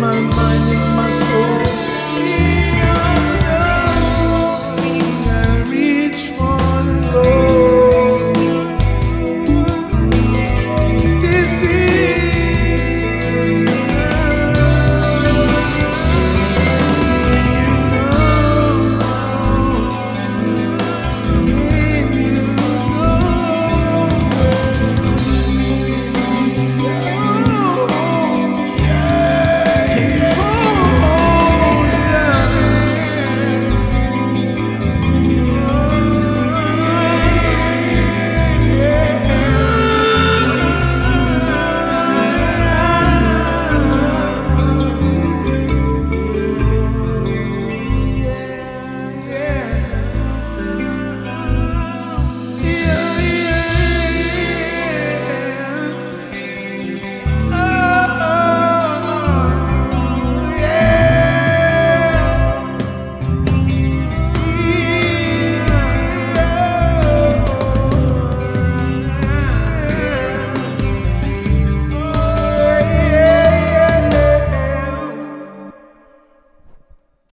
my mind